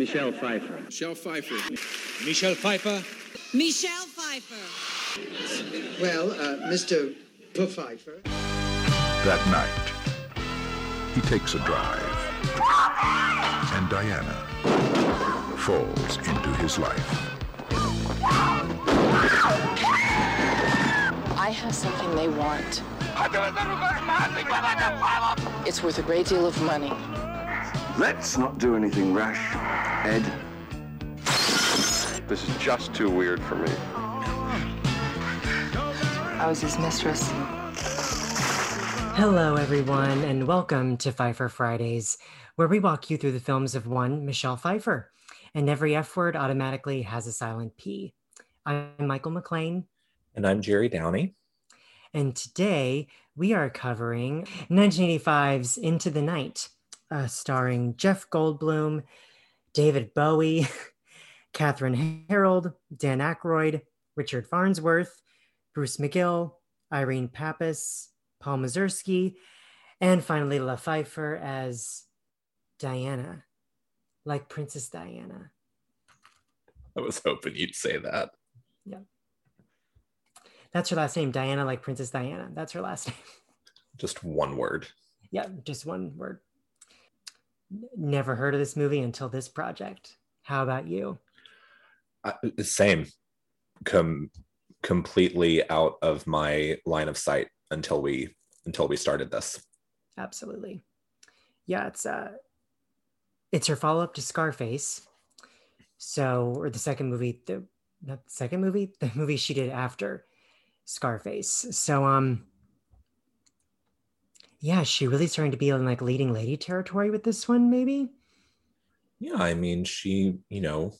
Michelle Pfeiffer. Michelle Pfeiffer. Michelle Pfeiffer. Michelle Pfeiffer. Well, uh, Mr. Pfeiffer. That night, he takes a drive, and Diana falls into his life. I have something they want. It's worth a great deal of money. Let's not do anything rash, Ed. This is just too weird for me. I was his mistress. Hello, everyone, and welcome to Pfeiffer Fridays, where we walk you through the films of one Michelle Pfeiffer, and every F word automatically has a silent P. I'm Michael McLean. And I'm Jerry Downey. And today we are covering 1985's Into the Night, uh, starring Jeff Goldblum, David Bowie, Kathryn Harrold, Dan Aykroyd, Richard Farnsworth, Bruce McGill, Irene Papas, Paul Mazursky, and finally La Pfeiffer as Diana, like Princess Diana. I was hoping you'd say that. Yeah. That's her last name, Diana, like Princess Diana. That's her last name. Just one word. Yeah, just one word. Never heard of this movie until this project. How about you? Uh, same. Com- completely out of my line of sight until we until we started this. Absolutely. Yeah, it's uh it's her follow-up to Scarface. So, or the second movie, the not the second movie, the movie she did after Scarface. So um yeah, she really starting to be in like leading lady territory with this one, maybe. Yeah, I mean, she, you know,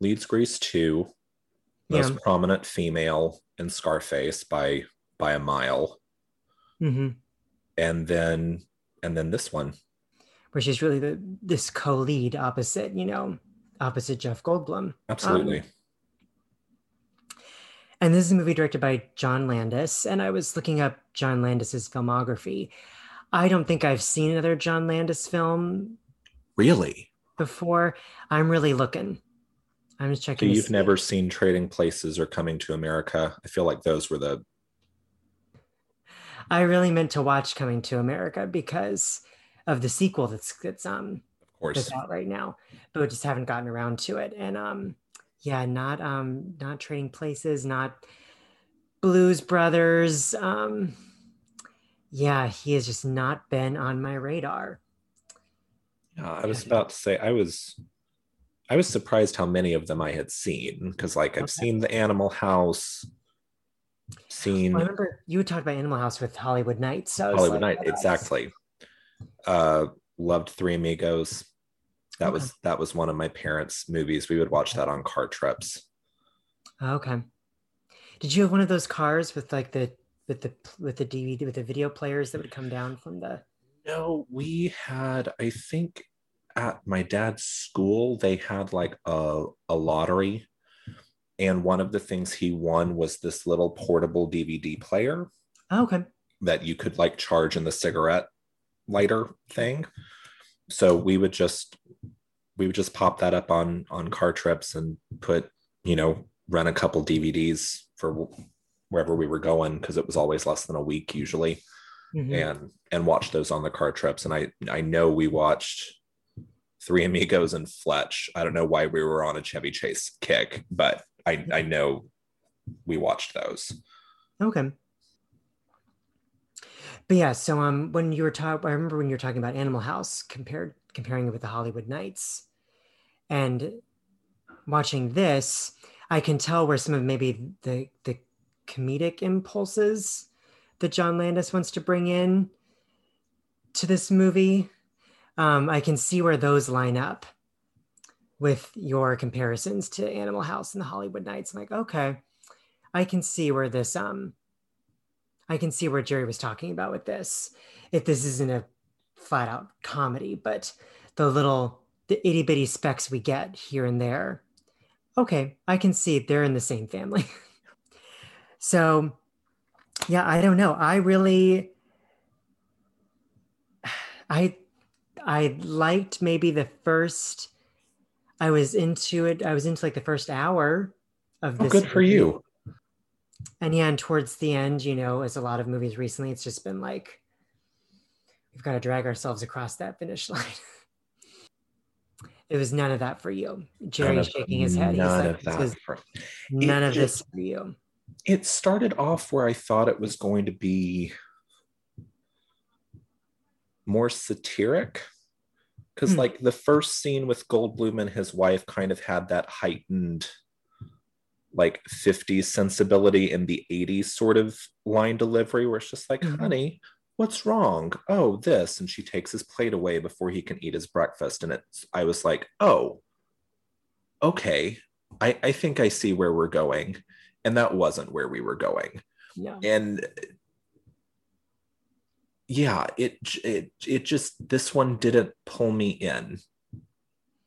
leads Grease 2, most yeah. prominent female in Scarface by by a mile. Mm-hmm. And then and then this one. Where she's really the this co-lead opposite, you know, opposite Jeff Goldblum. Absolutely. Um, and this is a movie directed by John Landis. And I was looking up John Landis's filmography. I don't think I've seen another John Landis film. Really? Before. I'm really looking. I'm just checking. So you've never seen Trading Places or Coming to America? I feel like those were the. I really meant to watch Coming to America because of the sequel that's that's um of course that's out right now, but we just haven't gotten around to it. And um yeah, not um not trading places, not Blues Brothers. Um yeah, he has just not been on my radar. I was about to say I was I was surprised how many of them I had seen because like I've okay. seen the Animal House, seen I remember you talked about Animal House with Hollywood Knights. So Hollywood like, Night, exactly. Uh loved Three Amigos. That okay. was that was one of my parents' movies. We would watch that on car trips. Okay. Did you have one of those cars with like the with the with the DVD with the video players that would come down from the? No, we had. I think at my dad's school they had like a a lottery, and one of the things he won was this little portable DVD player. Oh, okay. That you could like charge in the cigarette lighter thing so we would just we would just pop that up on on car trips and put you know run a couple dvds for wherever we were going because it was always less than a week usually. Mm-hmm. and and watch those on the car trips. And i i know we watched three amigos and fletch. I don't know why we were on a chevy chase kick but i i know we watched those. Okay but yeah, so um, when you were talking, I remember when you were talking about Animal House, compared comparing it with the Hollywood Knights, and watching this, I can tell where some of maybe the the comedic impulses that John Landis wants to bring in to this movie. Um, I can see where those line up with your comparisons to Animal House and the Hollywood Knights. I'm like, okay, I can see where this um I can see where Jerry was talking about with this. If this isn't a flat out comedy, but the little the itty bitty specks we get here and there. Okay, I can see they're in the same family. so yeah, I don't know. I really I I liked maybe the first I was into it. I was into like the first hour of Oh, this. good for movie. you. And yeah, and towards the end, you know, as a lot of movies recently, it's just been like we've got to drag ourselves across that finish line. it was none of that for you. Jerry shaking his head. He's None like, of that. for- none of this for you. it started off where I thought it was going to be more satiric. Because, Hmm. like, the first scene with Goldblum and his wife kind of had that heightened, like, 50s sensibility in the 80s sort of line delivery where it's just like, Mhm. honey, what's wrong? Oh, this. And she takes his plate away before he can eat his breakfast. And it's, I was like, oh, okay. I, I think I see where we're going. And that wasn't where we were going No. and yeah it it it just this one didn't pull me in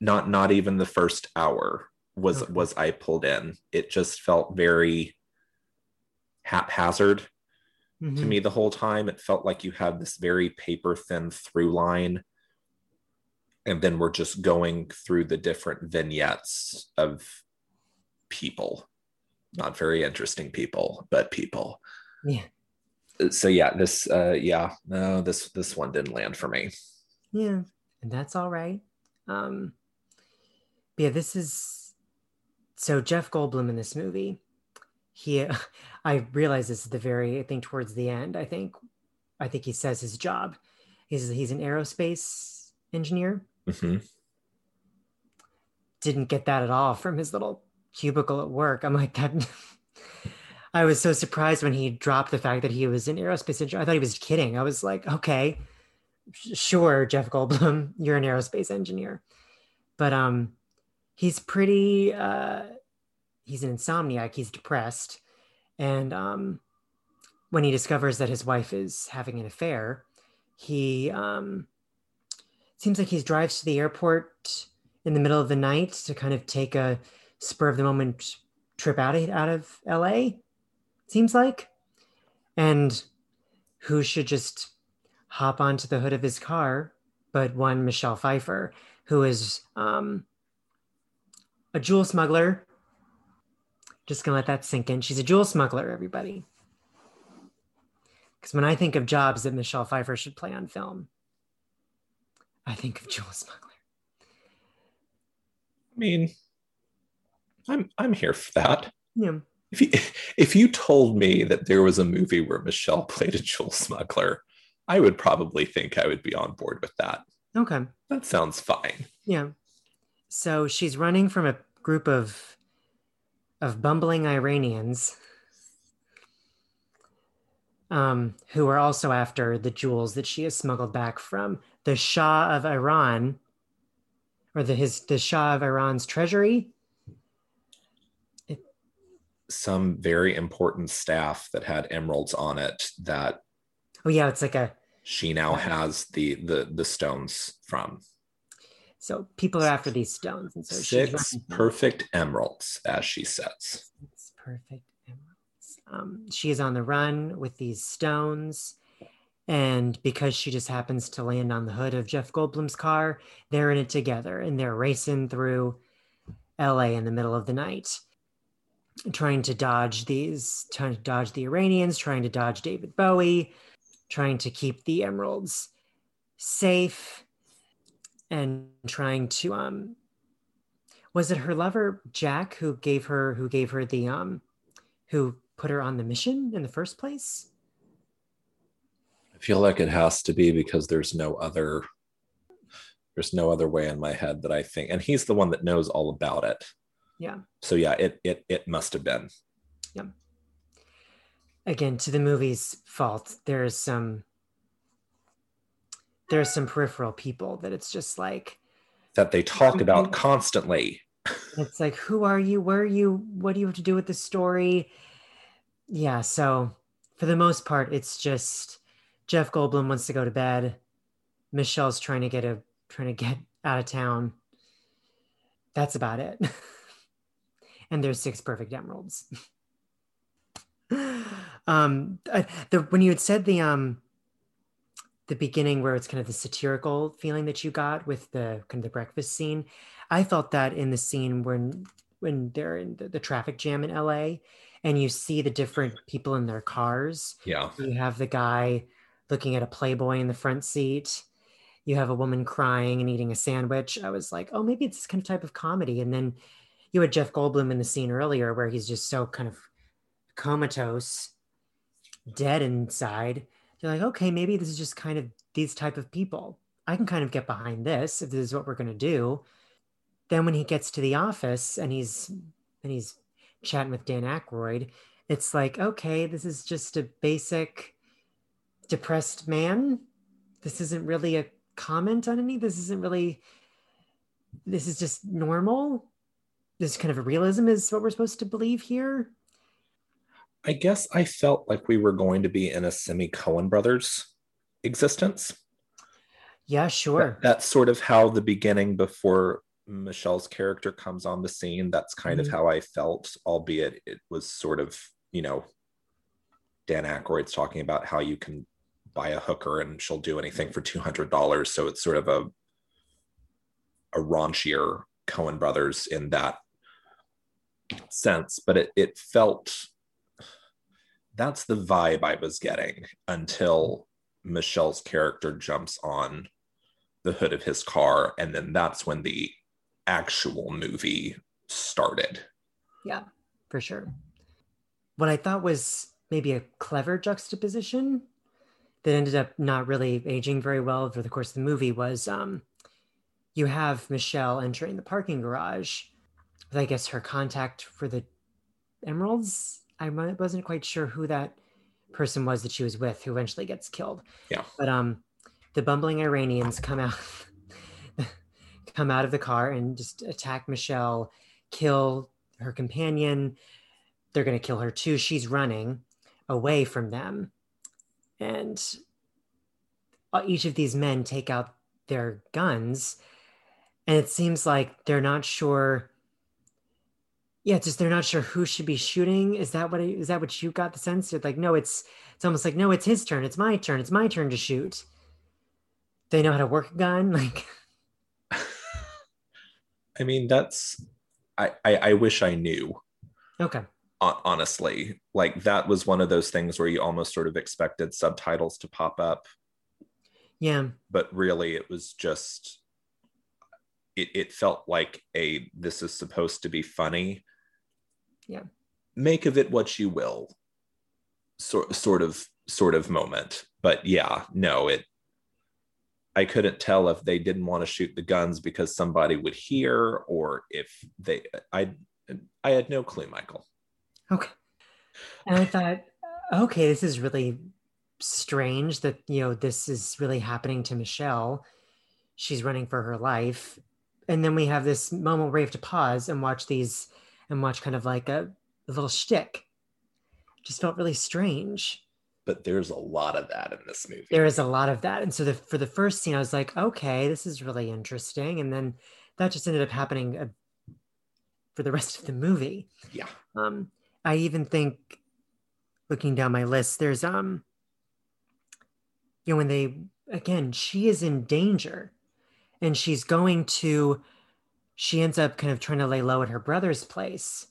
not not even the first hour was Okay. was i pulled in it just felt very haphazard to Mhm. me the whole time it felt like you had this very paper thin through line and then we're just going through the different vignettes of people not very interesting people but people Yeah. so yeah this uh yeah no this this one didn't land for me Yeah. And that's all right. Um yeah, this is so Jeff Goldblum in this movie. He I realize this is the very I think towards the end. I think I think he says his job. He's he's an aerospace engineer. Mhm. Didn't get that at all from his little cubicle at work. I'm like that I was so surprised when he dropped the fact that he was an aerospace engineer. I thought he was kidding. I was like, okay, sure, Jeff Goldblum, you're an aerospace engineer. But um he's pretty uh he's an insomniac, he's depressed. And um when he discovers that his wife is having an affair, he um seems like he drives to the airport in the middle of the night to kind of take a spur of the moment trip out of, out of LA seems like and who should just hop onto the hood of his car but one Michelle Pfeiffer who is um a jewel smuggler just gonna let that sink in. She's a jewel smuggler everybody. Because when I think of jobs that Michelle Pfeiffer should play on film I think of jewel smuggler. I mean i'm i'm here for that. Yeah. If you if you told me that there was a movie where michelle played a jewel smuggler i would probably think i would be on board with that. Okay. That sounds fine. Yeah. So she's running from a group of of bumbling Iranians um, who are also after the jewels that she has smuggled back from the Shah of Iran or the his the Shah of Iran's treasury. some very important staff that had emeralds on it that Oh yeah, it's like a she now has the the the stones from so people are after these stones, and so she's six perfect emeralds as she says It's perfect emeralds. Um, she is on the run with these stones. And because she just happens to land on the hood of Jeff Goldblum's car, they're in it together and they're racing through LA in the middle of the night, trying to dodge these, trying to dodge the Iranians, trying to dodge David Bowie, trying to keep the emeralds safe, and trying to um was it her lover Jack who gave her who gave her the um who put her on the mission in the first place? i feel like it has to be because there's no other there's no other way in my head that i think and he's the one that knows all about it Yeah. so yeah it it it must have been Yeah. Again, to the movie's fault, there's some there's some peripheral people that it's just like that they talk about constantly. It's like who are you? Where are you? What do you have to do with the story? Yeah so for the most part it's just jeff goldblum wants to go to bed. Michelle's trying to get a trying to get out of town. That's about it. And there's six perfect emeralds. Um I- the when you had said the um the beginning where it's kind of the satirical feeling that you got with the kind of the breakfast scene I felt that in the scene when when they're in the, the traffic jam in LA and you see the different people in their cars. Yeah. You have the guy looking at a Playboy in the front seat. You have a woman crying and eating a sandwich. I was like, oh, maybe it's this kind of type of comedy. And then you had Jeff Goldblum in the scene earlier where he's just so kind of comatose, dead inside. You're like, okay, maybe this is just kind of these type of people. I can kind of get behind this if this is what we're going to do. Then when he gets to the office and he's and he's chatting with Dan Aykroyd, it's like, okay, this is just a basic depressed man. This isn't really a comment on any. This isn't really. This is just normal. This kind of realism is what we're supposed to believe here. I guess I felt like we were going to be in a semi Coen brothers existence. Yeah, sure. That- that's sort of how the beginning before Michelle's character comes on the scene. That's kind Mhm. of how I felt, albeit it was sort of, you know, Dan Aykroyd's talking about how you can buy a hooker and she'll do anything for two hundred dollars. So it's sort of a a raunchier Coen brothers in that sense, but it it felt that's the vibe I was getting until Michelle's character jumps on the hood of his car, and then that's when the actual movie started. Yeah, for sure. What I thought was maybe a clever juxtaposition that ended up not really aging very well for the course of the movie was um, you have Michelle entering the parking garage with, I guess, her contact for the emeralds. I wasn't quite sure who that person was that she was with who eventually gets killed. Yeah. But um, the bumbling Iranians come out come out of the car and just attack Michelle, kill her companion. They're going to kill her too. She's running away from them. And uh, each of these men take out their guns. And it seems like they're not sure. Yeah, just they're not sure who should be shooting. Is that what is that what you got the sense? It's like no, it's it's almost like no, it's his turn. It's my turn. It's my turn to shoot. They know how to work a gun. Like I mean, that's I I, I wish I knew. okay, Honestly, like that was one of those things where you almost sort of expected subtitles to pop up, yeah, but really it was just it, it felt like a this is supposed to be funny Yeah. make of it what you will sort sort of sort of moment but yeah no it i couldn't tell if they didn't want to shoot the guns because somebody would hear or if they i i had no clue michael okay. And I thought, okay, this is really strange that you know this is really happening to Michelle. She's running for her life, and then we have this moment where we have to pause and watch these and watch kind of like a, a little shtick. Just felt really strange. but there's a lot of that in this movie. There is a lot of that. And so the, for the first scene i was like okay this is really interesting. And then that just ended up happening uh, for the rest of the movie. Yeah. Um i even think looking down my list there's um you know when they again she is in danger and she's going to she ends up kind of trying to lay low at her brother's place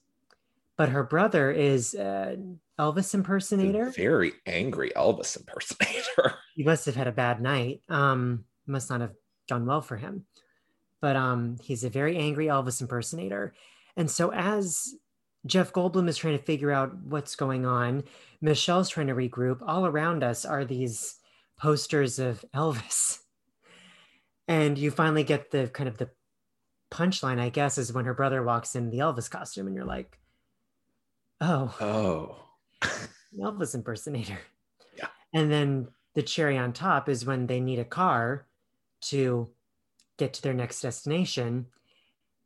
but her brother is an elvis A impersonator very angry elvis impersonator he must have had a bad night. Um, must not have done well for him. But um, he's a very angry Elvis impersonator. And so as Jeff Goldblum is trying to figure out what's going on, Michelle's trying to regroup. All around us are these posters of Elvis. And you finally get the kind of the punchline, I guess, is when her brother walks in the Elvis costume, and you're like, oh, oh Elvis impersonator. Yeah. And then the cherry on top is when they need a car to get to their next destination.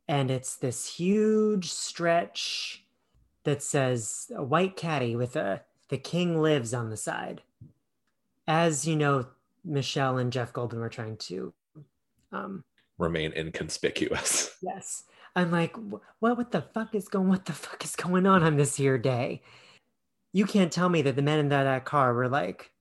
And it's this huge stretch that says a white caddy with a the king lives on the side. As you know, Michelle and Jeff Goldblum are trying to um remain inconspicuous yes. I'm like, what what the fuck is going what the fuck is going on on this here day? You can't tell me that the men in that, that car were like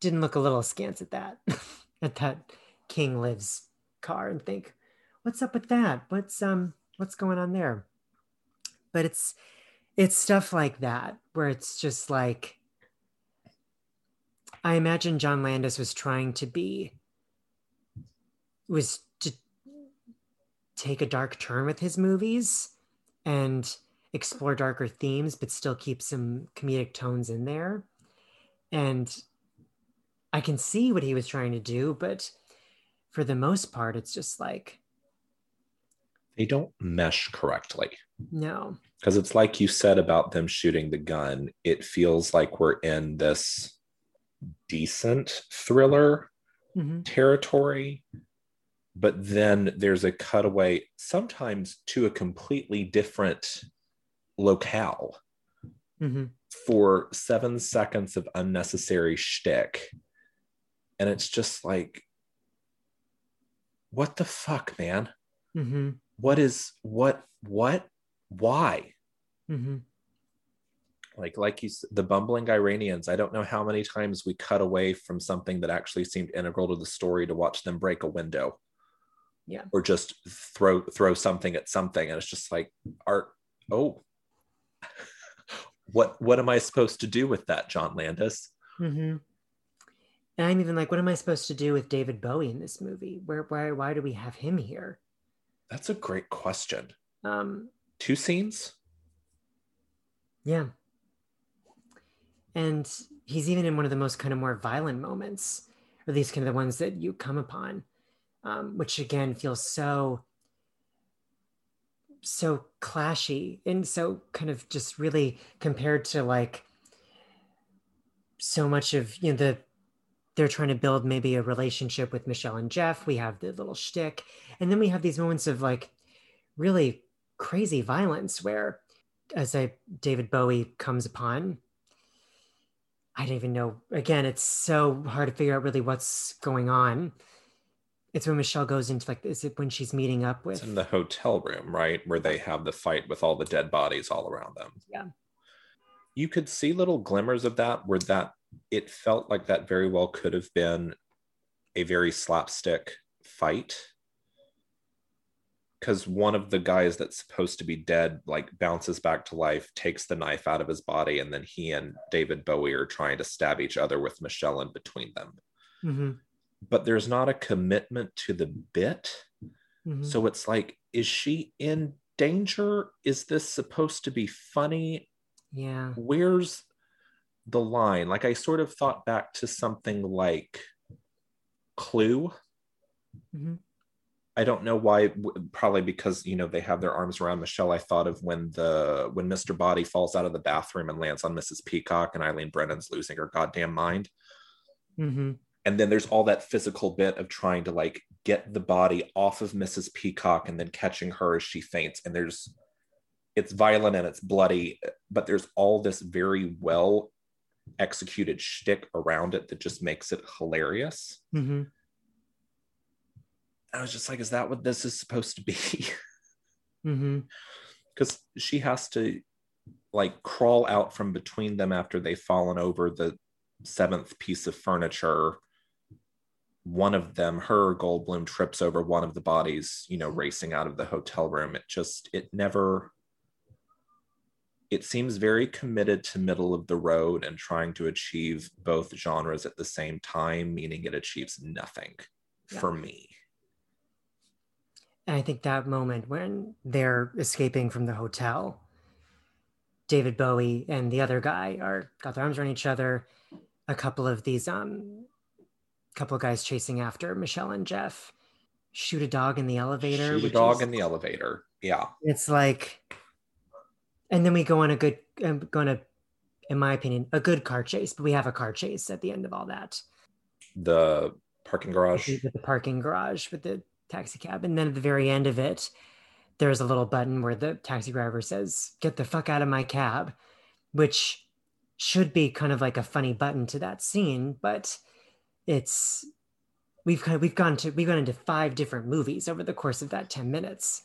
didn't look a little askance at that at that King Lives car and think, what's up with that? What's um what's going on there? But it's it's stuff like that where it's just like I imagine John Landis was trying to be was to take a dark turn with his movies and explore darker themes but still keep some comedic tones in there and I can see what he was trying to do but for the most part it's just like They don't mesh correctly. no Because it's like you said about them shooting the gun, it feels like we're in this decent thriller Mhm. territory. But then there's a cutaway, sometimes to a completely different locale Mhm. for seven seconds of unnecessary shtick. And it's just like, what the fuck, man? Mhm. What is what what why? Mhm. Like like you the bumbling Iranians, I don't know how many times we cut away from something that actually seemed integral to the story to watch them break a window. Yeah. Or just throw throw something at something. And it's just like art, oh. what what am I supposed to do with that, John Landis? Mm-hmm. And I'm even like, what am I supposed to do with David Bowie in this movie? Where, why, why do we have him here? That's a great question. Um, Two scenes? yeah. And he's even in one of the most kind of more violent moments, or these kind of the ones that you come upon, um, which again feels so, so clashy and so kind of just really compared to like so much of you know the they're trying to build maybe a relationship with Michelle and Jeff. We have the little shtick. And then we have these moments of like really crazy violence where as I David Bowie comes upon, I don't even know. Again, it's so hard to figure out really what's going on. It's when Michelle goes into like, is it when she's meeting up It's with in the hotel room, right? Where they have the fight with all the dead bodies all around them. Yeah. You could see little glimmers of that where that it felt like that very well could have been a very slapstick fight. Because one of the guys that's supposed to be dead, like bounces back to life, takes the knife out of his body, and then he and David Bowie are trying to stab each other with Michelle in between them. Mhm, But there's not a commitment to the bit. mhm. So it's like, is she in danger? Is this supposed to be funny? yeah. Where's the line? Like, I sort of thought back to something like Clue. Mhm. I don't know why, probably because, you know, they have their arms around Michelle. I thought of when the when Mr. Boddy falls out of the bathroom and lands on Mrs. Peacock and Eileen Brennan's losing her goddamn mind. Mhm. And then there's all that physical bit of trying to like get the body off of Mrs. Peacock and then catching her as she faints. And there's it's violent and it's bloody, but there's all this very well executed shtick around it that just makes it hilarious. Mhm. I was just like, is that what this is supposed to be? Because she has to like crawl out from between them after they've fallen over the seventh piece of furniture. One of them, her Goldblum, trips over one of the bodies, you know, racing out of the hotel room. It just, it never, it seems very committed to middle of the road and trying to achieve both genres at the same time, meaning it achieves nothing for me. And I think that moment when they're escaping from the hotel, David Bowie and the other guy are got their arms around each other. A couple of these um couple of guys chasing after Michelle and Jeff shoot a dog in the elevator. Shoot a dog is- in the elevator. Yeah. It's like, and then we go on a good, um, go on a, in my opinion, a good car chase. But we have a car chase at the end of all that. The parking garage. with the parking garage with the taxi cab. And then at the very end of it, there's a little button where the taxi driver says, Get the fuck out of my cab, which should be kind of like a funny button to that scene, but it's we've kind of we've gone to we've gone into five different movies over the course of that 10 minutes.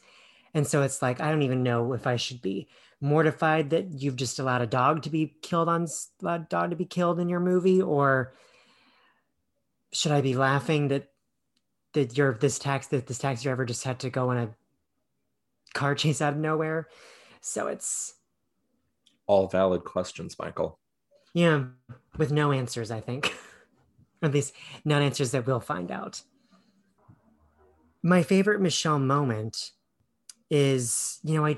And so it's like I don't even know if I should be mortified that you've just allowed a dog to be killed on allowed a dog to be killed in your movie or should I be laughing that that your this tax that this taxi driver just had to go on a car chase out of nowhere. So it's All valid questions, Michael. yeah, with no answers, I think. At least not answers that we'll find out. My favorite Michelle moment is, you know, I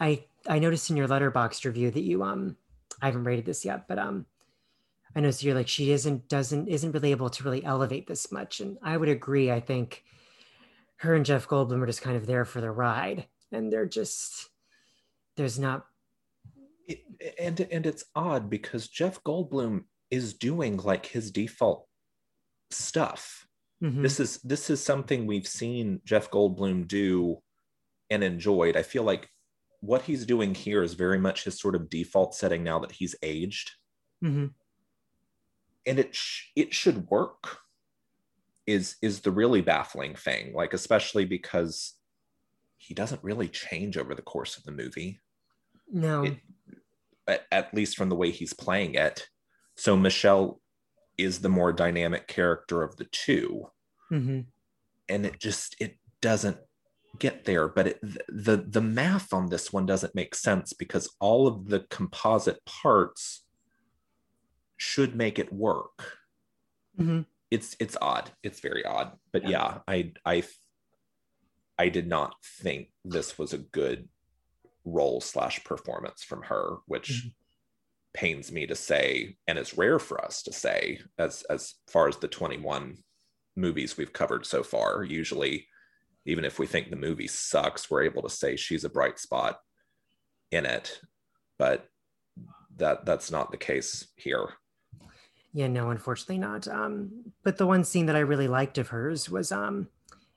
I I noticed in your Letterboxd review that you um I haven't rated this yet, but um I noticed you're like she isn't doesn't isn't really able to really elevate this much. And I would agree. I think her and Jeff Goldblum are just kind of there for the ride. And they're just there's not It, and and it's odd because Jeff Goldblum is doing like his default stuff. Mhm. This is this is something we've seen Jeff Goldblum do and enjoyed. I feel like what he's doing here is very much his sort of default setting now that he's aged. Mhm. and it sh- it should work is is the really baffling thing like especially because he doesn't really change over the course of the movie no. It- at, at least from the way he's playing it so michelle is the more dynamic character of the two. Mhm. and it just it doesn't get there but it, the the math on this one doesn't make sense because all of the composite parts should make it work. Mhm. it's it's odd. It's very odd. But yeah, i i i did not think this was a good role slash performance from her which pains me to say and it's rare for us to say as as far as the 21 movies we've covered so far usually even if we think the movie sucks we're able to say she's a bright spot in it but that that's not the case here Yeah, no, unfortunately not. Um, but the one scene that I really liked of hers was um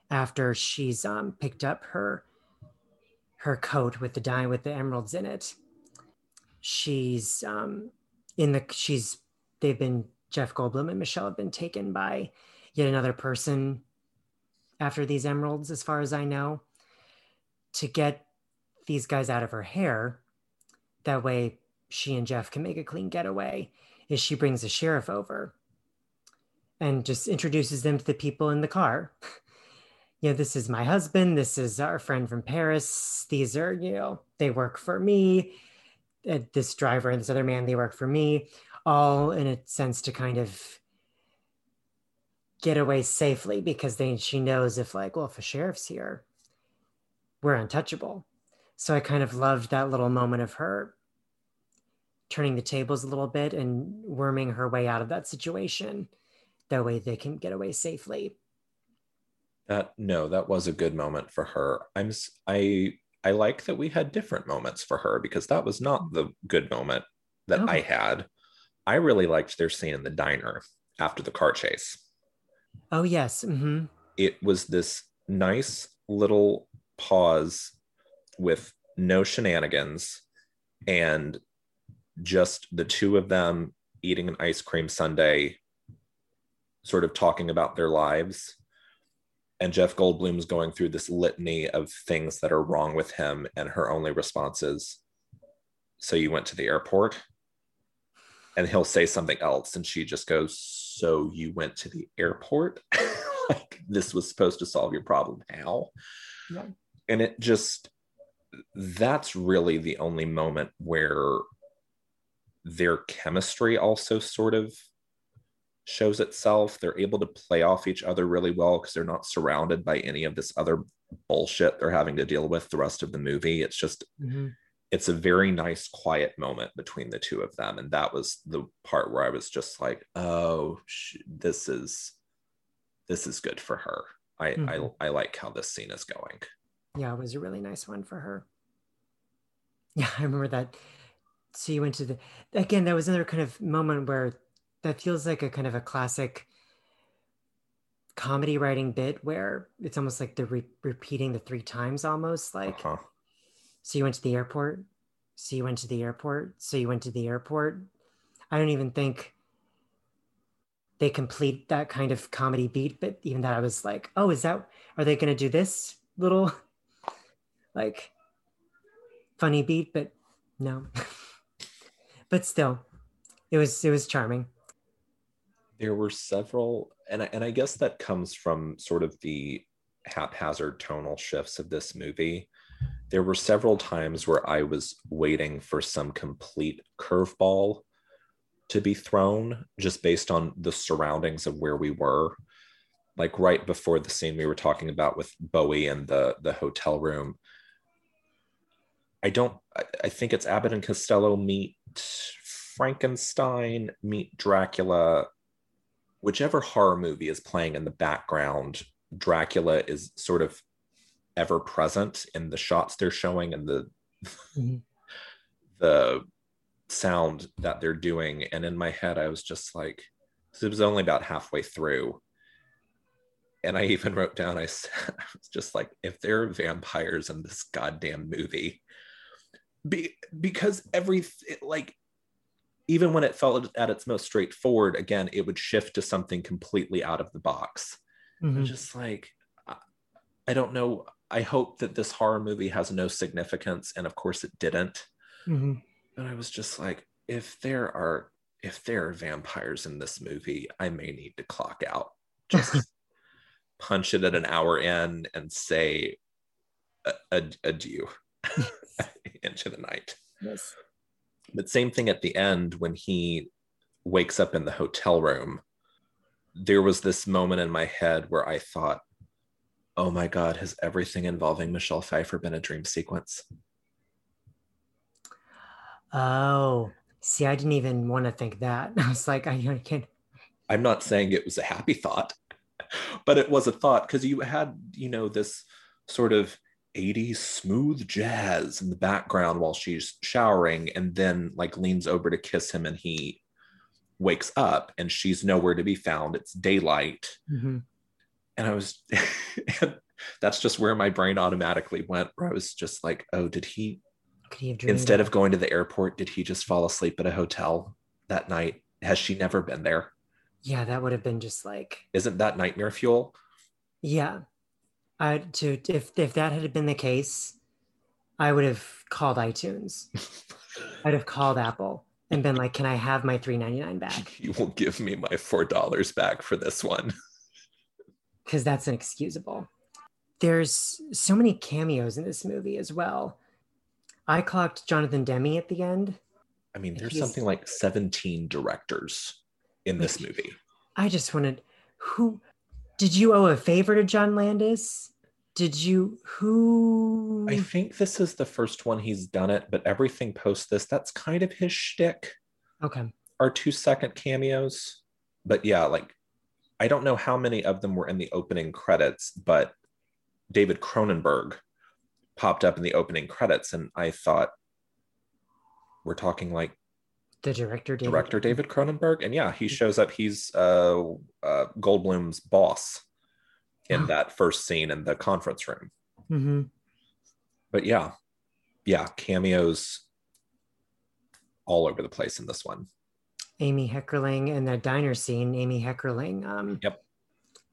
after she's um picked up her her coat with the dye with the emeralds in it. She's um in the she's they've been Jeff Goldblum and Michelle have been taken by yet another person after these emeralds, as far as I know, to get these guys out of her hair. That way she and Jeff can make a clean getaway is she brings the sheriff over and just introduces them to the people in the car. you know, this is my husband. This is our friend from Paris. These are, you know, they work for me. Uh, this driver and this other man, they work for me. All in a sense to kind of get away safely because they she knows if like, well, if a sheriff's here, we're untouchable. So I kind of loved that little moment of her turning the tables a little bit and worming her way out of that situation. That way they can get away safely. That no, that was a good moment for her. I'm I I like that we had different moments for her because that was not the good moment that I had. I really liked their scene in the diner after the car chase. Oh yes. hmm It was this nice little pause with no shenanigans and just the two of them eating an ice cream sundae, sort of talking about their lives. And Jeff Goldblum's going through this litany of things that are wrong with him. And her only response is, So you went to the airport? And he'll say something else. And she just goes, So you went to the airport? like this was supposed to solve your problem. How? Yeah. And it just, that's really the only moment where their chemistry also sort of shows itself. They're able to play off each other really well because they're not surrounded by any of this other bullshit they're having to deal with the rest of the movie. It's just, hmm it's a very nice, quiet moment between the two of them. And that was the part where I was just like, oh, sh- this is, this is good for her. I, Mhm. I, I like how this scene is going. Yeah, it was a really nice one for her. Yeah, I remember that. So you went to the again. That was another kind of moment where that feels like a kind of a classic comedy writing bit where it's almost like they're re- repeating the three times almost like Uh-huh. So you went to the airport. So you went to the airport. So you went to the airport. I don't even think they complete that kind of comedy beat, but even that I was like, oh, is that are they gonna do this little like funny beat? But no. but still, it was it was charming. There were several and I, and I guess that comes from sort of the haphazard tonal shifts of this movie. There were several times where I was waiting for some complete curveball to be thrown just based on the surroundings of where we were. Like right before the scene we were talking about with Bowie and the the hotel room. I don't I, I think it's Abbott and Costello meet Frankenstein, meet Dracula, whichever horror movie is playing in the background, Dracula is sort of ever present in the shots they're showing and the Mhm. the sound that they're doing. And in my head, I was just like, it was only about halfway through. And I even wrote down, I said, I was just like, if there are vampires in this goddamn movie, be, because every like even when it felt at its most straightforward again it would shift to something completely out of the box I'm Mhm. just like I- don't know i hope that this horror movie has no significance and of course it didn't Mhm. but i was just like if there are if there are vampires in this movie i may need to clock out just punch it at an hour in and say a- ad- adieu into the night Yes. But same thing at the end when he wakes up in the hotel room there was this moment in my head where i thought oh my god has everything involving michelle pfeiffer been a dream sequence Oh, see, I didn't even want to think that. I was like, I, can't. i'm not saying it was a happy thought but it was a thought because you had you know this sort of 80s smooth jazz in the background while she's showering and then like leans over to kiss him and he wakes up and she's nowhere to be found. It's daylight. Mhm. and I was and that's just where my brain automatically went where I was just like oh did he Could he have instead of going to the airport did he just fall asleep at a hotel that night? Has she never been there? Yeah, that would have been just like, isn't that nightmare fuel? Yeah. I to if if that had been the case, I would have called iTunes. I'd have called Apple and been like, "Can I have my three ninety nine back?" you will give me my four dollars back for this one Because that's inexcusable. There's so many cameos in this movie as well. I clocked Jonathan Demme at the end. I mean there's He's- something like 17 directors in this movie I just wanted who did you owe a favor to John Landis? Did you who I think this is the first one he's done it but everything post this that's kind of his shtick okay. are two second cameos. But yeah, like I don't know how many of them were in the opening credits, but David Cronenberg popped up in the opening credits, and I thought we're talking like The director David director David Cronenberg, and yeah, he shows up. He's uh, uh, Goldblum's boss in that first scene in the conference room. hmm But yeah, yeah, cameos all over the place in this one. Amy Heckerling in the diner scene, Amy Heckerling, um Yep.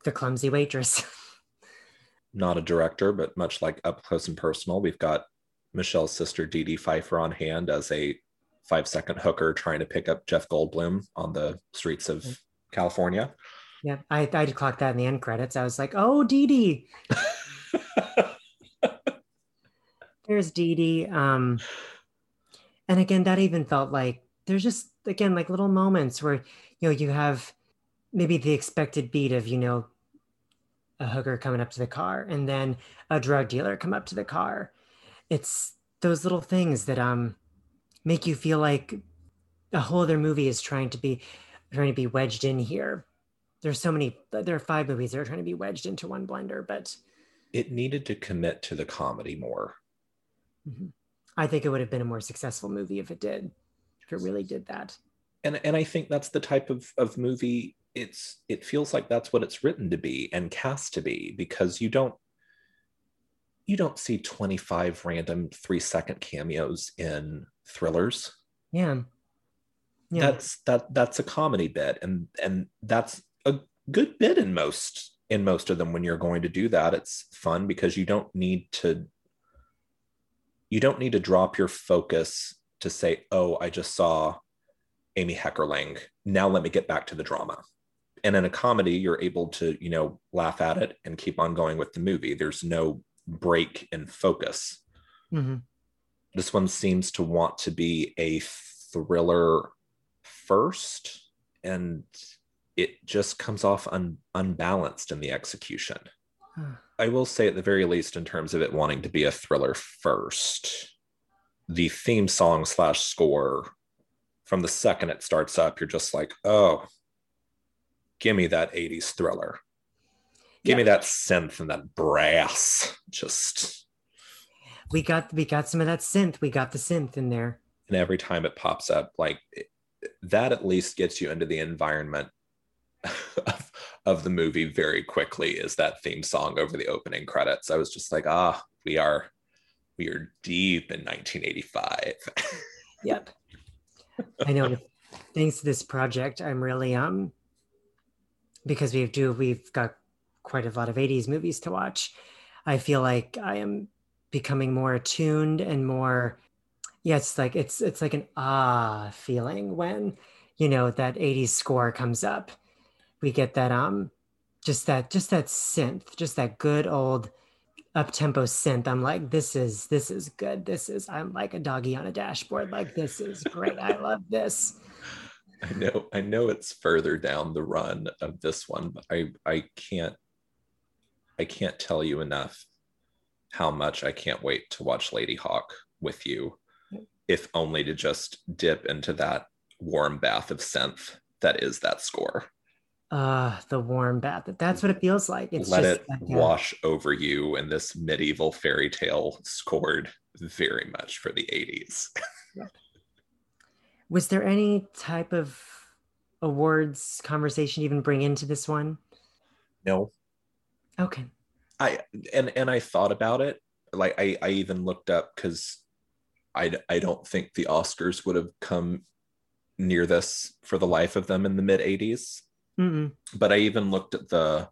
the clumsy waitress. not a director, but much like Up Close and Personal, we've got Michelle's sister Dee Dee Pfeiffer on hand as a five second hooker trying to pick up Jeff Goldblum on the streets of California. Yeah, I I did clock that in the end credits. I was like, oh Dee Dee. There's Dee Dee. Um and again, that even felt like there's just again like little moments where you know you have maybe the expected beat of, you know, a hooker coming up to the car and then a drug dealer come up to the car. It's those little things that um make you feel like a whole other movie is trying to be trying to be wedged in here. There's so many there are five movies that are trying to be wedged into one blender, but it needed to commit to the comedy more. mhm. I think it would have been a more successful movie if it did. If it really did that. And and I think that's the type of, of movie it's it feels like that's what it's written to be and cast to be because you don't you don't see 25 random three second cameos in thrillers. Yeah. Yeah. that's that that's a comedy bit and and that's good bit in most in most of them when you're going to do that. It's fun because you don't need to you don't need to drop your focus to say oh i just saw amy heckerling. Now let me get back to the drama. And in a comedy you're able to you know laugh at it and keep on going with the movie. There's no break in focus. Hmm this one seems to want to be a thriller first and it just comes off un- unbalanced in the execution. Huh. i will say at the very least in terms of it wanting to be a thriller first the theme song slash score from the second it starts up you're just like oh give me that 80s thriller. Give me that synth and that brass. Just we got we got some of that synth. We got the synth in there. And every time it pops up like it, that at least gets you into the environment of, of the movie very quickly is that theme song over the opening credits. I was just like ah we are we are deep in 1985 yep. I know. Thanks to this project i'm really um because we do we've got quite a lot of 80s movies to watch i feel like i am becoming more attuned and more yeah it's like it's it's like an ah feeling when you know that 80s score comes up we get that um just that just that synth just that good old up tempo synth. I'm like this is this is good. This is i'm like a doggy on a dashboard. Like this is great. I love this. I know i know it's further down the run of this one but i i can't i can't tell you enough how much i can't wait to watch Ladyhawke with you if only to just dip into that warm bath of synth that is that score uh the warm bath that's what it feels like. It's let just it like a- wash over you in this medieval fairy tale scored very much for the 80s was there any type of awards conversation even bring into this one? No. Okay. I and and i thought about it. Like i i even looked up because i i don't think the oscars would have come near this for the life of them in the mid 80s Mm-mm. but i even looked at the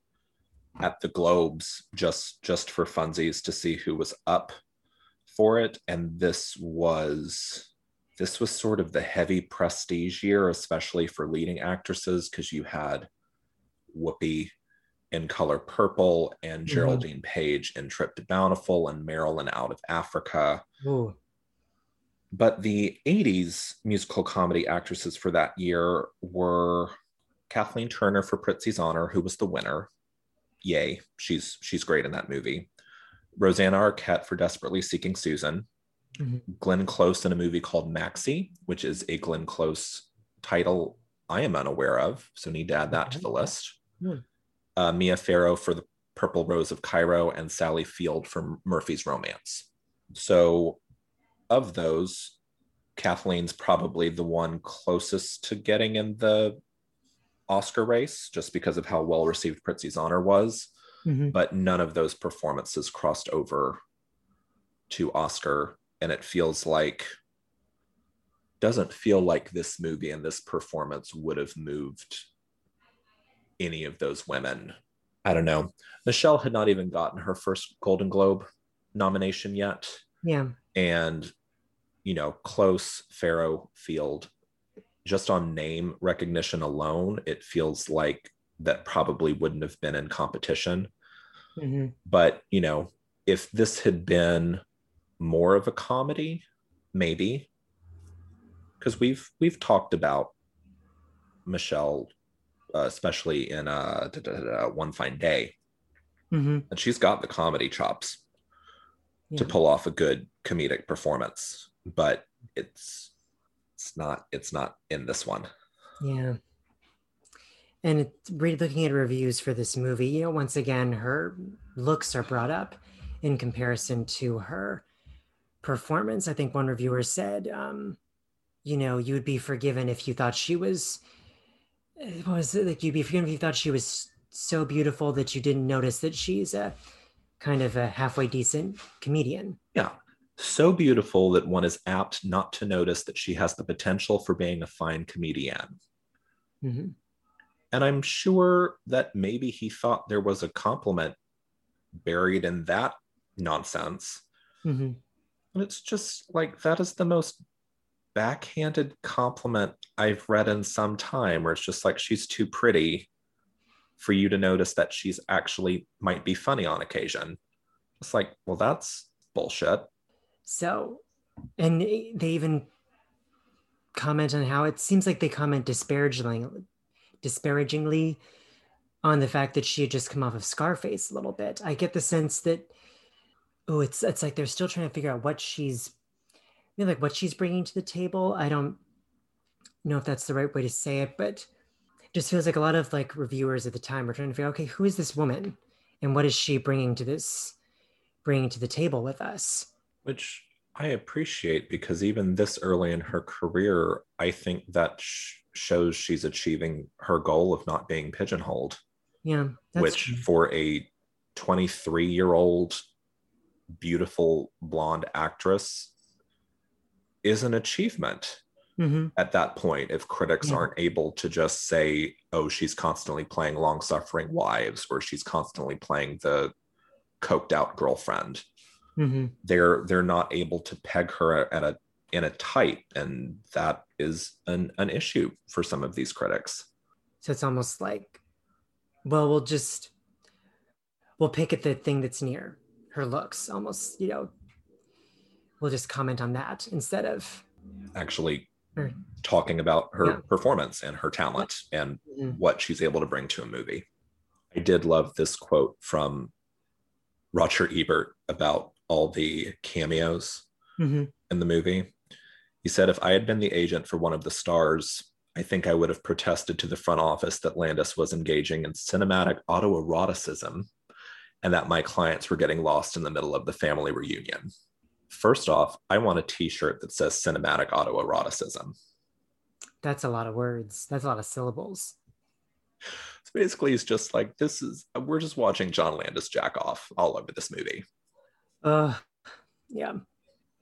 at the globes just just for funsies to see who was up for it and this was this was sort of the heavy prestige year especially for leading actresses because you had whoopi in color purple and Mhm. geraldine page in trip to bountiful and marilyn out of africa Ooh. but the 80s musical comedy actresses for that year were Kathleen Turner for Prizzi's Honor, who was the winner. Yay, she's she's great in that movie. Rosanna Arquette for Desperately Seeking Susan. Mhm. Glenn Close in a movie called Maxie, which is a Glenn Close title I am unaware of, so need to add that to the list. Hmm. Uh, Mia Farrow for The Purple Rose of Cairo, and Sally Field for Murphy's Romance. So of those, Kathleen's probably the one closest to getting in the Oscar race, just because of how well received Prizzi's Honor was. Mhm. But none of those performances crossed over to Oscar, and it feels like doesn't feel like this movie and this performance would have moved any of those women. I don't know. Michelle had not even gotten her first Golden Globe nomination yet yeah and you know close Farrow Field just on name recognition alone it feels like that probably wouldn't have been in competition Mhm. but you know if this had been more of a comedy maybe because we've we've talked about Michelle uh, especially in uh, da- da- da- da, One Fine Day Mhm. and she's got the comedy chops to pull off a good comedic performance but it's it's not it's not in this one Yeah. And it, looking at reviews for this movie, you know, once again, her looks are brought up in comparison to her performance. I think one reviewer said, um, you know, you would be forgiven if you thought she was, what was it? Like, you'd be forgiven if you thought she was so beautiful that you didn't notice that she's a kind of a halfway decent comedian. yeah so beautiful that one is apt not to notice that she has the potential for being a fine comedian Mhm. and i'm sure that maybe he thought there was a compliment buried in that nonsense Mhm. and it's just like that is the most backhanded compliment i've read in some time where it's just like she's too pretty for you to notice that she's actually might be funny on occasion. It's like, well, that's bullshit. So, and they even comment on how it seems like they comment disparagingly, disparagingly on the fact that she had just come off of Scarface a little bit. I get the sense that oh, it's it's like they're still trying to figure out what she's, you know, like what she's bringing to the table. I don't know if that's the right way to say it, but it just feels like a lot of like reviewers at the time were trying to figure, okay, who is this woman, and what is she bringing to this, bringing to the table with us? Which I appreciate because even this early in her career, I think that sh- shows she's achieving her goal of not being pigeonholed. Yeah, which true. for a 23 year old beautiful blonde actress is an achievement mm-hmm. at that point if critics yeah. aren't able to just say oh she's constantly playing long suffering wives or she's constantly playing the coked out girlfriend mm-hmm. they're they're not able to peg her at a in a type and that is an, an issue for some of these critics so it's almost like well we'll just we'll pick at the thing that's near her looks almost you know we'll just comment on that instead of actually talking about her yeah. performance and her talent and mm-hmm. what she's able to bring to a movie i did love this quote from roger ebert about all the cameos mm-hmm. in the movie he said if i had been the agent for one of the stars I think I would have protested to the front office that Landis was engaging in cinematic autoeroticism and that my clients were getting lost in the middle of the family reunion. First off, I want a t shirt that says cinematic autoeroticism. That's a lot of words. That's a lot of syllables. So basically, it's just like this is we're just watching John Landis jack off all over this movie. Uh, yeah,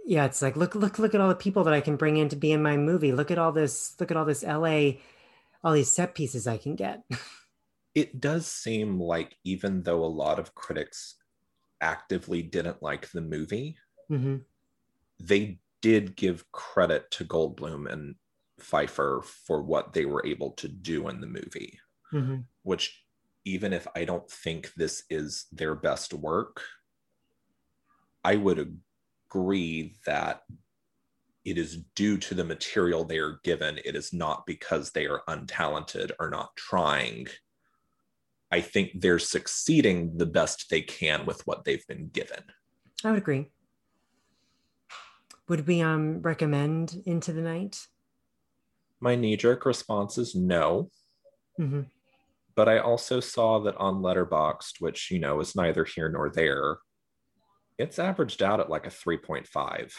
yeah. It's like look, look, look at all the people that I can bring in to be in my movie. Look at all this. Look at all this LA, all these set pieces I can get. it does seem like even though a lot of critics actively didn't like the movie, mm-hmm. they did give credit to Goldblum and Pfeiffer for what they were able to do in the movie, mm-hmm. which even if I don't think this is their best work, I would agree that it is due to the material they are given. It is not because they are untalented or not trying. I think they're succeeding the best they can with what they've been given. I would agree. Would we um recommend Into the Night? My knee jerk response is no. Mm-hmm. But I also saw that on Letterboxd, which you know is neither here nor there, it's averaged out at like a 3.5.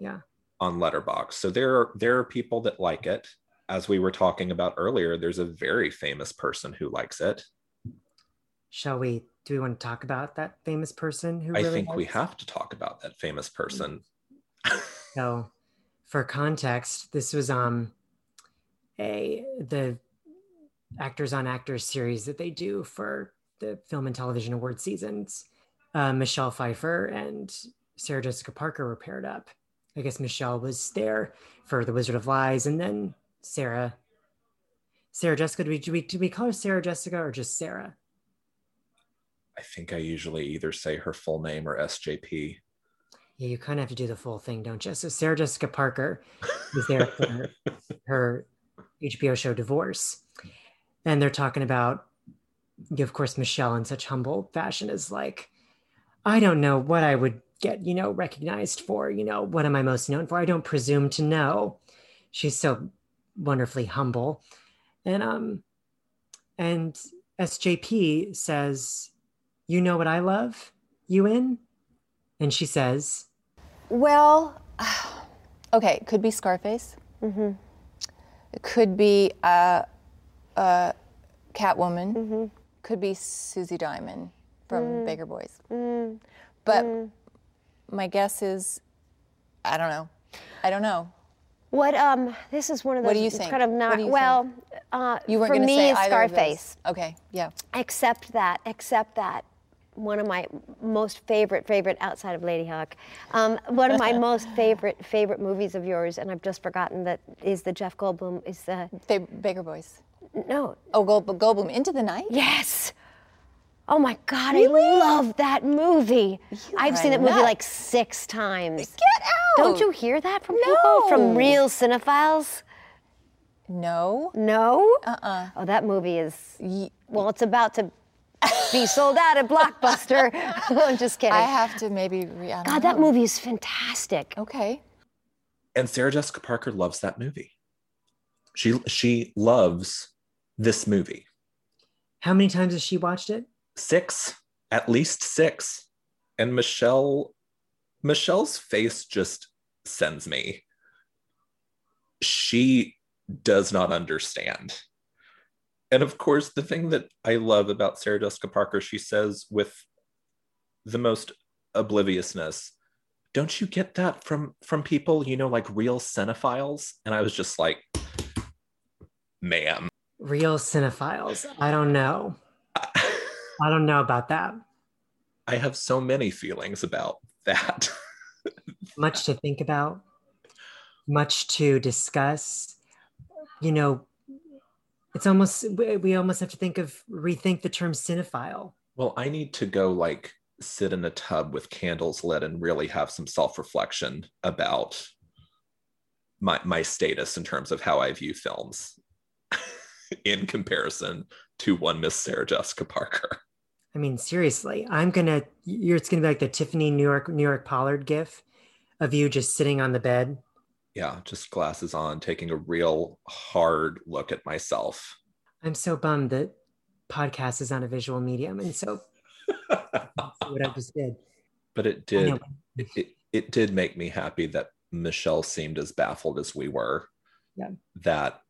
Yeah. On Letterboxd So there are there are people that like it. As we were talking about earlier, there's a very famous person who likes it shall we do we want to talk about that famous person who i really think we have to talk about that famous person so for context this was um a the actors on actors series that they do for the film and television award seasons uh, michelle pfeiffer and sarah jessica parker were paired up i guess michelle was there for the wizard of lies and then sarah sarah jessica do we, do we, do we call her sarah jessica or just sarah I think I usually either say her full name or SJP. Yeah, you kind of have to do the full thing, don't you? So Sarah Jessica Parker is there for her, her HBO show Divorce. And they're talking about, of course, Michelle in such humble fashion is like, I don't know what I would get, you know, recognized for. You know, what am I most known for? I don't presume to know. She's so wonderfully humble. And um and SJP says, you know what I love you in? And she says, Well, okay, could be Scarface. Mm-hmm. It could be uh, uh, Catwoman. Mm-hmm. Could be Susie Diamond from Mm. Baker Boys. Mm. But Mm. my guess is, I don't know. I don't know. What um this is one of those What do you think? kind of What not well uh You weren't for me say it's either of those. Scarface. Okay, yeah. Except that, except that one of my most favorite favorite outside of Ladyhawke, um, one of my most favorite favorite movies of yours, and I've just forgotten that is the Jeff Goldblum is the Ba- Baker Boys. No. Oh, Gold, Goldblum into the night. Yes. Oh my God, I love that movie. I've seen that movie like six times. Get out! Don't you hear that from people? From real cinephiles? No. No? Uh-uh. Oh, that movie is, well, it's about to be sold out at Blockbuster. I'm just kidding. I have to maybe. Re- I don't God, that movie is fantastic. Okay. And Sarah Jessica Parker loves that movie. She she loves this movie. How many times has she watched it? Six, at least six. And Michelle Michelle's face just sends me. She does not understand. And of course, the thing that I love about Sarah Jessica Parker, she says with the most obliviousness, don't you get that from from people, you know, like real cinephiles? And I was just like, ma'am. Real cinephiles. I don't know. I don't know about that. I have so many feelings about that. Much to think about, much to discuss. You know, it's almost, we almost have to think of, rethink the term cinephile. well, I need to go like sit in a tub with candles lit and really have some self-reflection about my my status in terms of how I view films in comparison to one Miss Sarah Jessica Parker. I mean, seriously, I'm gonna. You're. It's gonna be like the Tiffany New York New York Pollard gif of you just sitting on the bed. Yeah, just glasses on, taking a real hard look at myself. I'm so bummed that podcast is not a visual medium, and so what I just did. But it did it, it, it did make me happy that Michelle seemed as baffled as we were. Yeah. That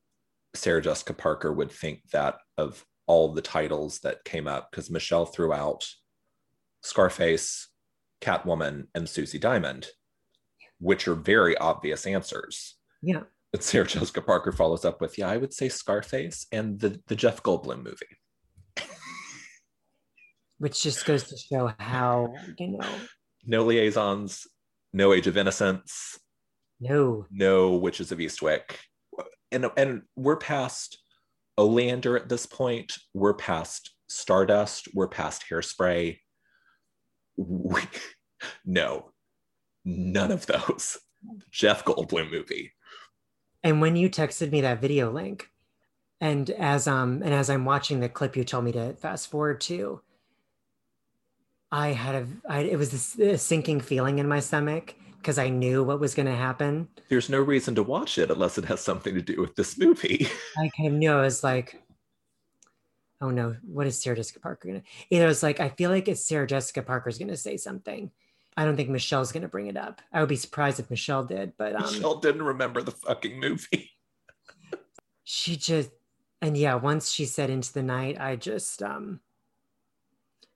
Sarah Jessica Parker would think that of all the titles that came up, because Michelle threw out Scarface, Catwoman, and Susie Diamond, which are very obvious answers. Yeah. But Sarah Jessica Parker follows up with, yeah, I would say Scarface and the, the Jeff Goldblum movie. Which just goes to show how you know. No liaisons, no age of innocence, No, no Witches of Eastwick. And, and we're past Oleander at this point. We're past Stardust. We're past Hairspray. We, no, none of those. Jeff Goldblum movie. And when you texted me that video link, and as um and as I'm watching the clip you told me to fast forward to, I had a I, it was this, this sinking feeling in my stomach because I knew what was going to happen. There's no reason to watch it unless it has something to do with this movie. I kind of knew I was like, oh no, what is Sarah Jessica Parker gonna? Either I was like, I feel like it's Sarah Jessica Parker's gonna say something. I don't think Michelle's gonna bring it up. I would be surprised if Michelle did, but um, Michelle didn't remember the fucking movie. she just and yeah once she said into the night i just um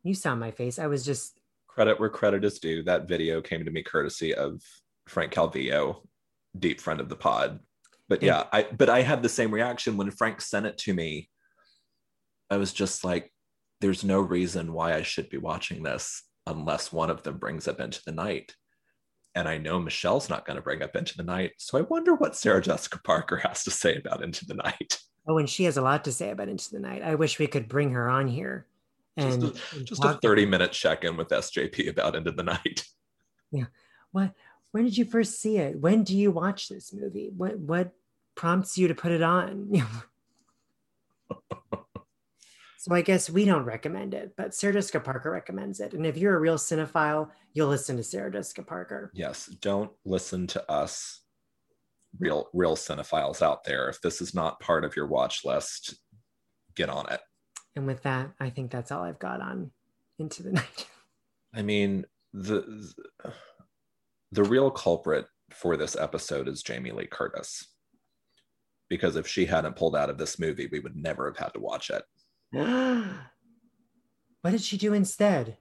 you saw my face i was just Credit where credit is due. That video came to me courtesy of Frank Calvillo, deep friend of the pod. But yeah, I but I had the same reaction when Frank sent it to me. I was just like, there's no reason why I should be watching this unless one of them brings up into the night. And I know Michelle's not going to bring up into the night. So I wonder what Sarah Jessica Parker has to say about into the night. oh and she has a lot to say about into the night i wish we could bring her on here and Just a, just a 30 minute check in with SJP about into the night. Yeah. What when did you first see it? When do you watch this movie? What what prompts you to put it on? So i guess we don't recommend it but sarah jessica parker recommends it. And if you're a real cinephile you'll listen to sarah jessica parker. Yes. Don't listen to us real real cinephiles out there. If this is not part of your watch list get on it and with that i think that's all i've got on into the night. I mean the the real culprit for this episode is jamie lee curtis. Because if she hadn't pulled out of this movie we would never have had to watch it. What did she do instead?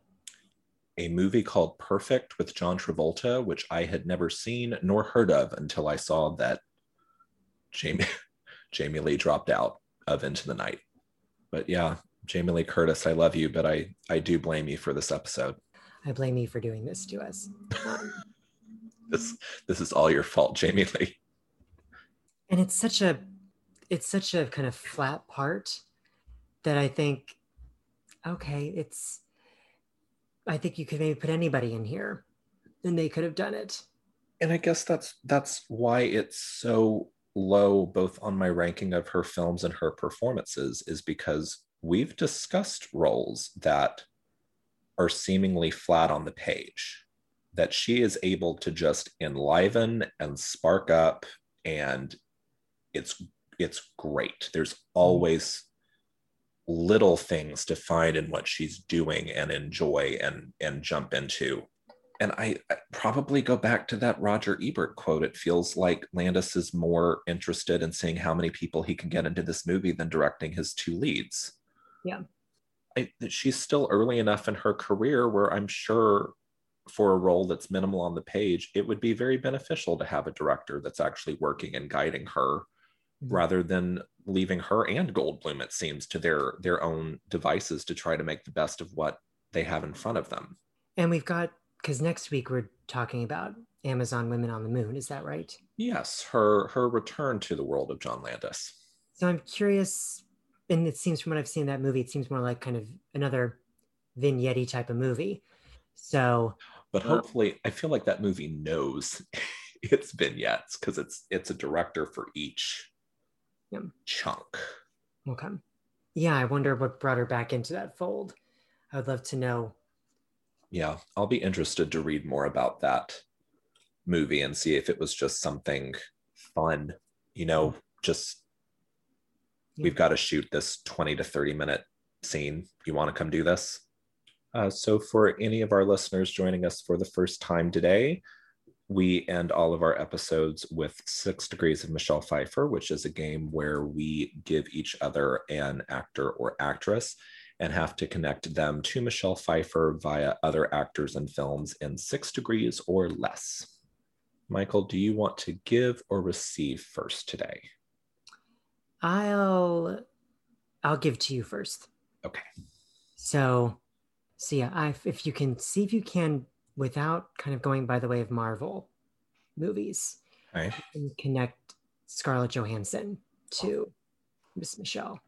A movie called perfect with john travolta which i had never seen nor heard of until i saw that jamie jamie lee dropped out of into the night. But yeah jamie lee curtis i love you but i i do blame you for this episode i blame you for doing this to us this this is all your fault jamie lee and it's such a it's such a kind of flat part that I think, okay, it's. I think you could maybe put anybody in here, and they could have done it. And I guess that's that's why it's so low both on my ranking of her films and her performances is because we've discussed roles that are seemingly flat on the page that she is able to just enliven and spark up and it's it's great there's mm-hmm. always little things to find in what she's doing and enjoy and and jump into and I, I, probably go back to that Roger Ebert quote. It feels like Landis is more interested in seeing how many people he can get into this movie than directing his two leads. Yeah. I, she's still early enough in her career where I'm sure for a role that's minimal on the page, it would be very beneficial to have a director that's actually working and guiding her mm-hmm. rather than leaving her and Goldblum, it seems, to their their own devices to try to make the best of what they have in front of them. And we've got because next week we're talking about Amazon Women on the Moon. Is that right? Yes, her her return to the world of John Landis. So I'm curious, and it seems from what I've seen that movie, it seems more like kind of another vignette type of movie. So, but uh, hopefully, I feel like that movie knows its vignettes because it's it's a director for each yeah. chunk. Okay. Yeah, I wonder what brought her back into that fold. I would love to know yeah, I'll be interested to read more about that movie and see if it was just something fun, you know, mm. just yeah. we've got to shoot this 20 to 30 minute scene. You want to come do this? Uh, so, for any of our listeners joining us for the first time today, we end all of our episodes with Six Degrees of Michelle Pfeiffer, which is a game where we give each other an actor or actress and have to connect them to Michelle Pfeiffer via other actors and films in six degrees or less. Michael, do you want to give or receive first today? I'll I'll give to you first. Okay. So, so yeah, I, if you can see if you can without kind of going by the way of Marvel movies, right. connect Scarlett Johansson to Miss Michelle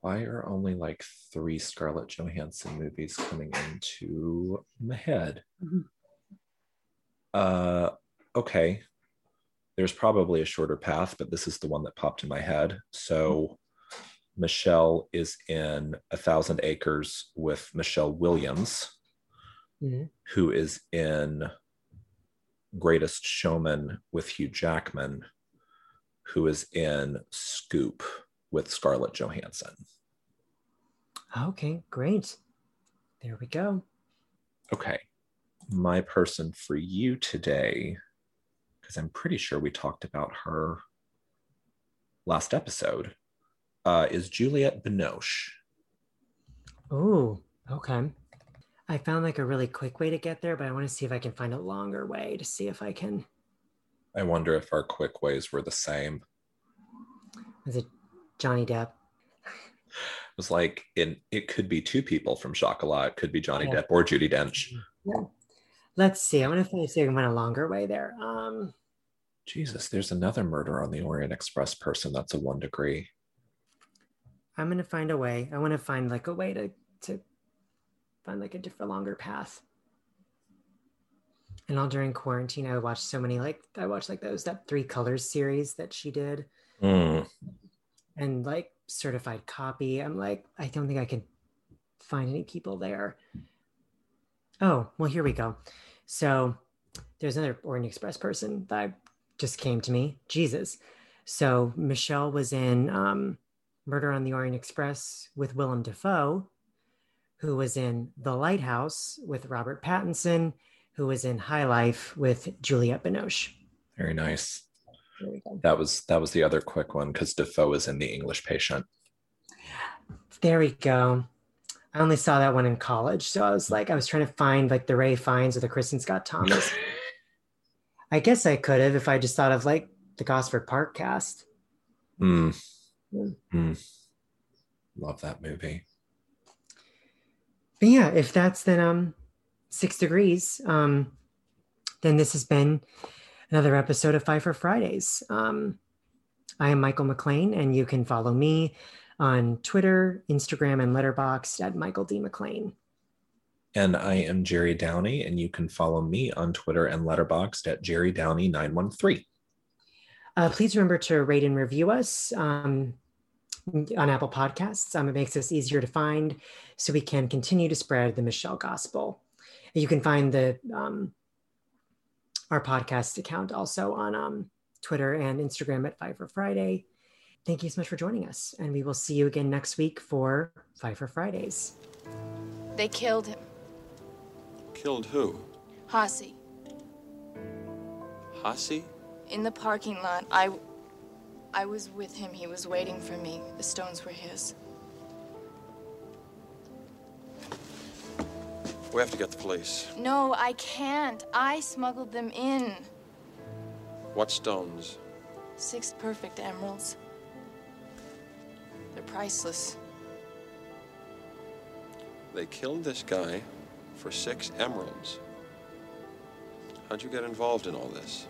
why are only like three Scarlett Johansson movies coming into my head? Mm-hmm. Uh, okay. There's probably a shorter path, but this is the one that popped in my head. So Michelle is in A Thousand Acres with Michelle Williams, mm-hmm. who is in Greatest Showman with Hugh Jackman, who is in Scoop with Scarlett Johansson. Okay, great. There we go. Okay. My person for you today, because I'm pretty sure we talked about her last episode, uh, is Juliette Binoche. Oh, okay. I found like a really quick way to get there, but I want to see if I can find a longer way to see if I can. I wonder if our quick ways were the same. Was it Johnny Depp. It was like in it could be two people from Chocolat. It could be Johnny yeah. Depp or Judi Dench. Yeah. Let's see. I'm gonna see if I can find a longer way there. Um Jesus, there's another murder on the Orient Express person that's a one degree. I'm gonna find a way. I want to find like a way to to find like a different longer path. And all during quarantine, I watched so many like I watched like those that three colors series that she did. Mm and like certified copy. I'm like, I don't think I can find any people there. Oh, well, here we go. So there's another Orient Express person that just came to me. Jesus. So Michelle was in um, Murder on the Orient Express with Willem Dafoe, who was in The Lighthouse with Robert Pattinson, who was in High Life with Juliette Binoche. Very nice. That was that was the other quick one because Dafoe is in The English Patient. There we go. I only saw that one in college, so I was like, I was trying to find like the Ralph Fiennes or the Kristin Scott Thomas. I guess I could have if I just thought of like the Gosford Park cast. Mm. Mm. Love that movie. But yeah, if that's then um six degrees, um, then this has been another episode of Pfeiffer Fridays. Um, I am Michael McLean, and you can follow me on Twitter, Instagram, and Letterboxd at Michael D. McLean. And I am Jerry Downey, and you can follow me on Twitter and Letterboxd at Jerry Downey913. Uh, please remember to rate and review us um, on Apple Podcasts. Um, it makes us easier to find so we can continue to spread the Michelle Gospel. You can find the um, our podcast account also on um, Twitter and Instagram at Pfeiffer Friday. Thank you so much for joining us, and we will see you again next week for Pfeiffer Fridays. They killed him. Killed who? Hasi. Hasi? In the parking lot. I. I was with him. He was waiting for me. The stones were his. We have to get the police. No, I can't. I smuggled them in. What stones? Six perfect emeralds. They're priceless. They killed this guy for six emeralds. How'd you get involved in all this?